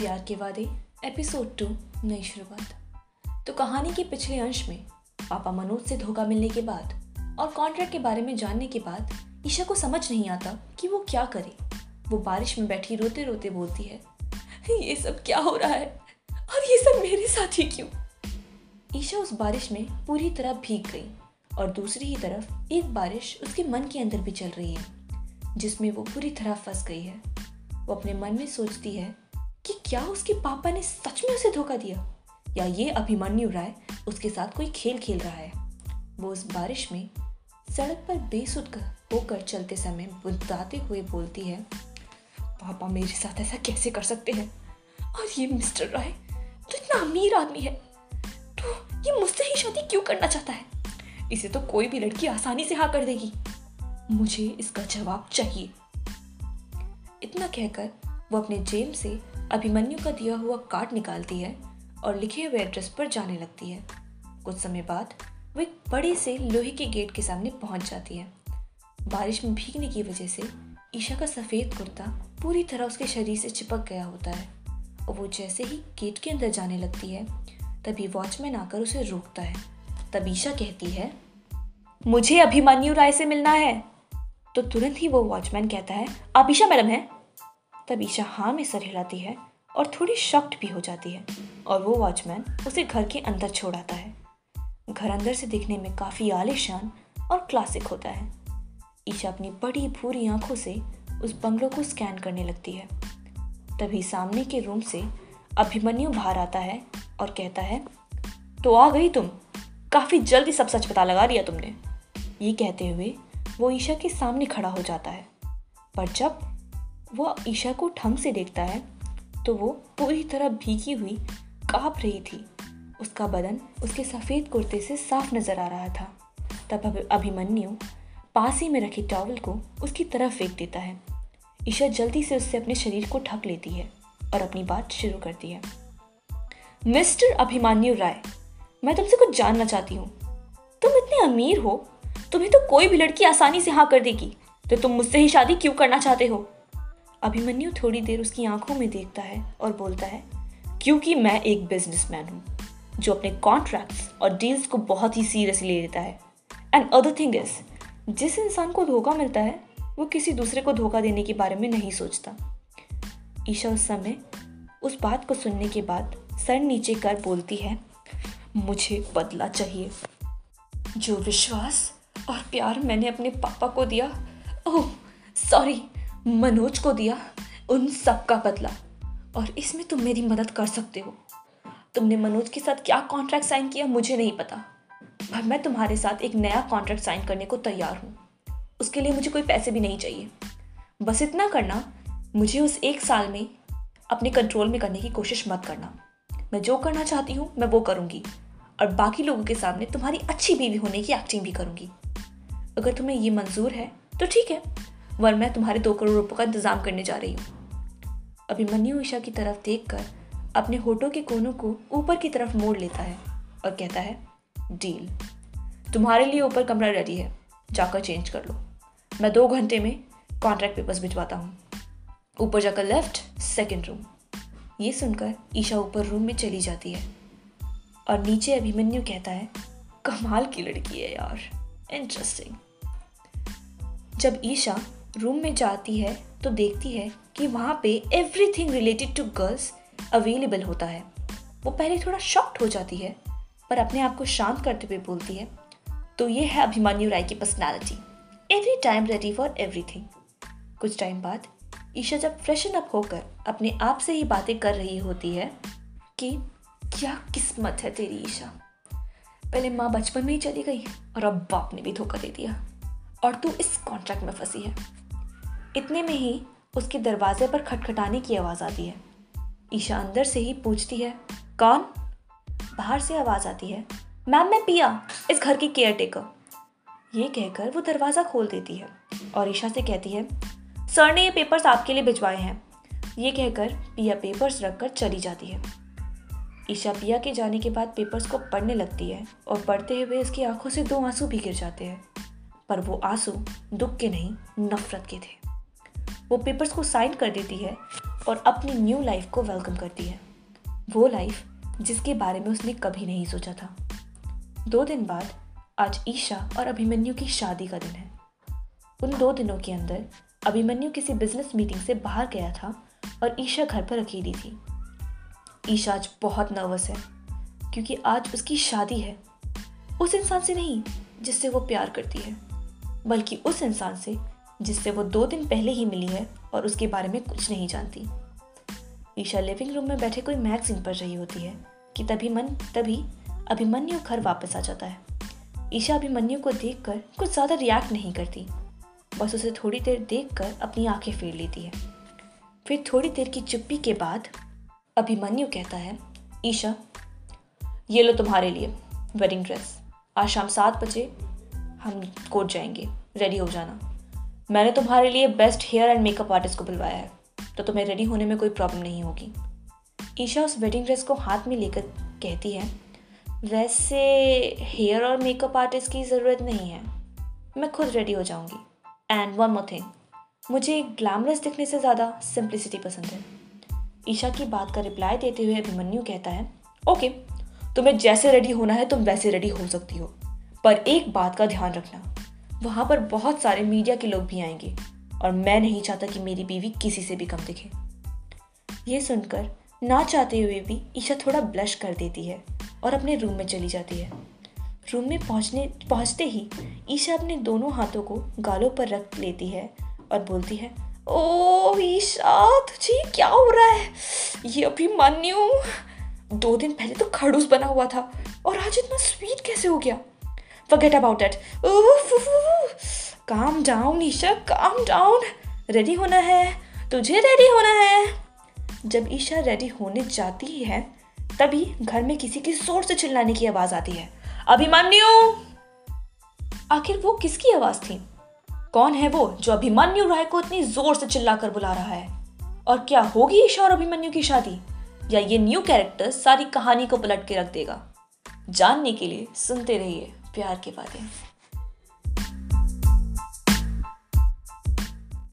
प्यार के वादे एपिसोड टू नई शुरुआत। तो कहानी के पिछले अंश में, पापा मनोज से धोखा मिलने के बाद और कॉन्ट्रैक्ट के बारे में जानने के बाद, ईशा को समझ नहीं आता कि वो क्या करे। वो बारिश में बैठी रोते रोते बोलती है, ये सब क्या हो रहा है? और ये सब मेरे साथ ही क्यों? ईशा उस बारिश में पूरी तरह भीग गई और दूसरी ही तरफ़ एक बारिश उसके मन के अंदर भी चल रही है, जिसमें वो पूरी तरह फंस गई है। वो अपने मन में सोचती है कि क्या उसके पापा ने सच में उसे धोखा दिया? या ये अभिमन्यु राय उसके साथ कोई खेल खेल रहा है? वो उस बारिश में सड़क पर बेसुध होकर चलते समय बुदाते हुए बोलती है, पापा मेरे साथ ऐसा कैसे कर सकते हैं? और ये मिस्टर राय तो इतना अमीर आदमी है। तो ये मुझसे ही शादी क्यों करना चाहता है? इसे तो कोई भी लड़की आसानी से हाँ कर देगी। मुझे इसका जवाब चाहिए। इतना कहकर वो अपने जेब से अभिमन्यु का दिया हुआ कार्ड निकालती है और लिखे हुए एड्रेस पर जाने लगती है। कुछ समय बाद वो एक बड़े से लोहे के गेट के सामने पहुँच जाती है। बारिश में भीगने की वजह से ईशा का सफ़ेद कुर्ता पूरी तरह उसके शरीर से चिपक गया होता है और वो जैसे ही गेट के अंदर जाने लगती है, तभी वॉचमैन आकर उसे रोकता है। तब ईशा कहती है, मुझे अभिमन्यु राय से मिलना है। तो तुरंत ही वो वॉचमैन कहता है, आप ईशा मैडम हैं? तब ईशा हाँ में सर हिलाती है और थोड़ी शॉक्ड भी हो जाती है और वो वॉचमैन उसे घर के अंदर छोड़ आता है। घर अंदर से दिखने में काफ़ी आलिशान और क्लासिक होता है। ईशा अपनी बड़ी भूरी आँखों से उस बंगलों को स्कैन करने लगती है। तभी सामने के रूम से अभिमन्यु बाहर आता है और कहता है तो आ गई तुम? काफ़ी जल्दी सब सच पता लगा लिया तुमने। ये कहते हुए वो ईशा के सामने खड़ा हो जाता है। पर जब वो ईशा को ढंग से देखता है तो वो पूरी तरह भीगी हुई काँप रही थी। उसका बदन उसके सफ़ेद कुर्ते से साफ़ नज़र आ रहा था। तब अभिमन्यु पास ही में रखे टॉवल को उसकी तरफ़ फेंक देता है। ईशा जल्दी से उससे अपने शरीर को ढक लेती है और अपनी बात शुरू करती है। मिस्टर अभिमान्यु राय, मैं तुमसे कुछ जानना चाहती हूँ। तुम इतने अमीर हो, तुम्हें तो कोई भी लड़की आसानी से हाँ कर देगी। तो तुम मुझसे ही शादी क्यों करना चाहते हो? अभिमन्यु थोड़ी देर उसकी आँखों में देखता है और बोलता है, क्योंकि मैं एक बिजनेसमैन हूँ, जो अपने कॉन्ट्रैक्ट्स और डील्स को बहुत ही सीरियसली ले लेता है। एंड अदर थिंग इज़ जिस इंसान को धोखा मिलता है, वो किसी दूसरे को धोखा देने के बारे में नहीं सोचता। ईशा उस समय उस बात को सुनने के बाद सर नीचे कर बोलती है, मुझे बदला चाहिए। जो विश्वास और प्यार मैंने अपने पापा को दिया, ओह सॉरी मनोज को दिया उन सब का बदला। और इसमें तुम मेरी मदद कर सकते हो। तुमने मनोज के साथ क्या कॉन्ट्रैक्ट साइन किया मुझे नहीं पता। पर मैं तुम्हारे साथ एक नया कॉन्ट्रैक्ट साइन करने को तैयार हूँ। उसके लिए मुझे कोई पैसे भी नहीं चाहिए। बस इतना करना, मुझे उस एक साल में अपने कंट्रोल में करने की कोशिश मत करना। मैं जो करना चाहती हूँ, मैं वो करूँगी। और बाकी लोगों के सामने तुम्हारी अच्छी बीवी होने की एक्टिंग भी करूँगी। अगर तुम्हें ये मंजूर है तो ठीक है। वर मैं तुम्हारे दो करोड़ रुपये का इंतज़ाम करने जा रही हूँ। अभिमन्यु ईशा की तरफ़ देख कर अपने होठों के कोनों को ऊपर की तरफ़ मोड़ लेता है और कहता है, डील। तुम्हारे लिए ऊपर कमरा रेडी है। जाकर चेंज कर लो। मैं दो घंटे में कॉन्ट्रैक्ट पेपर्स भिजवाता हूँ। ऊपर जाकर लेफ़्ट सेकेंड रूम ये सुनकर ईशा ऊपर रूम में चली जाती है। और नीचे अभिमन्यु कहता है, कमाल की लड़की है यार। इंटरेस्टिंग जब ईशा रूम में जाती है तो देखती है कि वहाँ पे everything related to girls available होता है। वो पहले थोड़ा शॉक्ड हो जाती है, पर अपने आप को शांत करते हुए बोलती है तो ये है अभिमान्यु राय की personality every time ready for everything कुछ टाइम बाद, ईशा जब फ्रेशन अप होकर अपने आप से ही बातें कर रही होती है कि, क्या किस्मत है तेरी ईशा? पहले माँ बचपन में ही चली गई और अब बाप ने भी धोखा दे दिया। और तू इस कॉन्ट्रैक्ट में फंसी है। इतने में ही उसके दरवाजे पर खटखटाने की आवाज़ आती है। ईशा अंदर से ही पूछती है, कौन? बाहर से आवाज़ आती है, मैम, मैं पिया, इस घर की केयर टेकर ये कहकर वो दरवाज़ा खोल देती है और ईशा से कहती है, सर ने ये पेपर्स आपके लिए भिजवाए हैं। ये कहकर पिया पेपर्स रख कर चली जाती है। ईशा पिया के जाने के बाद पेपर्स को पढ़ने लगती है और पढ़ते हुए उसकी आँखों से दो आँसू भी गिर जाते हैं। पर वो आँसू दुख के नहीं, नफरत के थे। वो पेपर्स को साइन कर देती है और अपनी न्यू लाइफ को वेलकम करती है। वो लाइफ जिसके बारे में उसने कभी नहीं सोचा था। दो दिन बाद आज ईशा और अभिमन्यु की शादी का दिन है। उन दो दिनों के अंदर अभिमन्यु किसी बिज़नेस मीटिंग से बाहर गया था और ईशा घर पर अकेली थी। ईशा आज बहुत नर्वस है, क्योंकि आज उसकी शादी है। उस इंसान से नहीं, जिससे वो प्यार करती है। बल्कि उस इंसान से, जिससे वो दो दिन पहले ही मिली है और उसके बारे में कुछ नहीं जानती। ईशा लिविंग रूम में बैठे कोई मैगजीन पढ़ रही होती है कि तभी मन, तभी अभिमन्यु घर वापस आ जाता है। ईशा अभिमन्यु को देखकर कुछ ज़्यादा रिएक्ट नहीं करती। बस उसे थोड़ी देर देखकर अपनी आँखें फेर लेती है। फिर थोड़ी देर की चुप्पी के बाद अभिमन्यु कहता है, ईशा, ये लो तुम्हारे लिए वेडिंग ड्रेस आज शाम सात बजे हम कोर्ट जाएँगे रेडी हो जाना। मैंने तुम्हारे लिए best hair and makeup artist को बुलवाया है तो तुम्हें रेडी होने में कोई प्रॉब्लम नहीं होगी। ईशा उस वेडिंग ड्रेस को हाथ में लेकर कहती है, वैसे हेयर और मेकअप आर्टिस्ट की ज़रूरत नहीं है, मैं खुद रेडी हो जाऊँगी। एंड वन मोर थिंग मुझे ग्लैमरस दिखने से ज़्यादा सिंप्लिसिटी पसंद है। ईशा की बात का रिप्लाई देते हुए अभिमन्यु कहता है ओके तुम्हें जैसे रेडी होना है, तुम वैसे रेडी हो सकती हो। पर एक बात का ध्यान रखना, वहाँ पर बहुत सारे मीडिया के लोग भी आएँगे और मैं नहीं चाहता कि मेरी बीवी किसी से भी कम दिखे। ये सुनकर ना चाहते हुए भी ईशा थोड़ा ब्लश कर देती है और अपने रूम में चली जाती है। रूम में पहुँचने, पहुँचते ही ईशा अपने दोनों हाथों को गालों पर रख लेती है और बोलती है ओ ईशा, तुझे क्या हो रहा है? ये अभी मान्यू दो दिन पहले तो खड़ूस बना हुआ था और आज इतना स्वीट कैसे हो गया? Forget about it. Calm down Isha calm down ready होना है? तुझे रेडी होना है? जब ईशा रेडी होने जाती है, तभी घर में किसी की ज़ोर से चिल्लाने की आवाज़ आती है। अभिमन्यु! आखिर वो किसकी आवाज़ थी? कौन है वो जो अभिमन्यु राय को इतनी ज़ोर से चिल्लाकर बुला रहा है? और क्या होगी ईशा और अभिमन्यु की शादी? या ये न्यू कैरेक्टर सारी कहानी को पलट के रख देगा? जानने के लिए सुनते रहिए। प्यार के बातें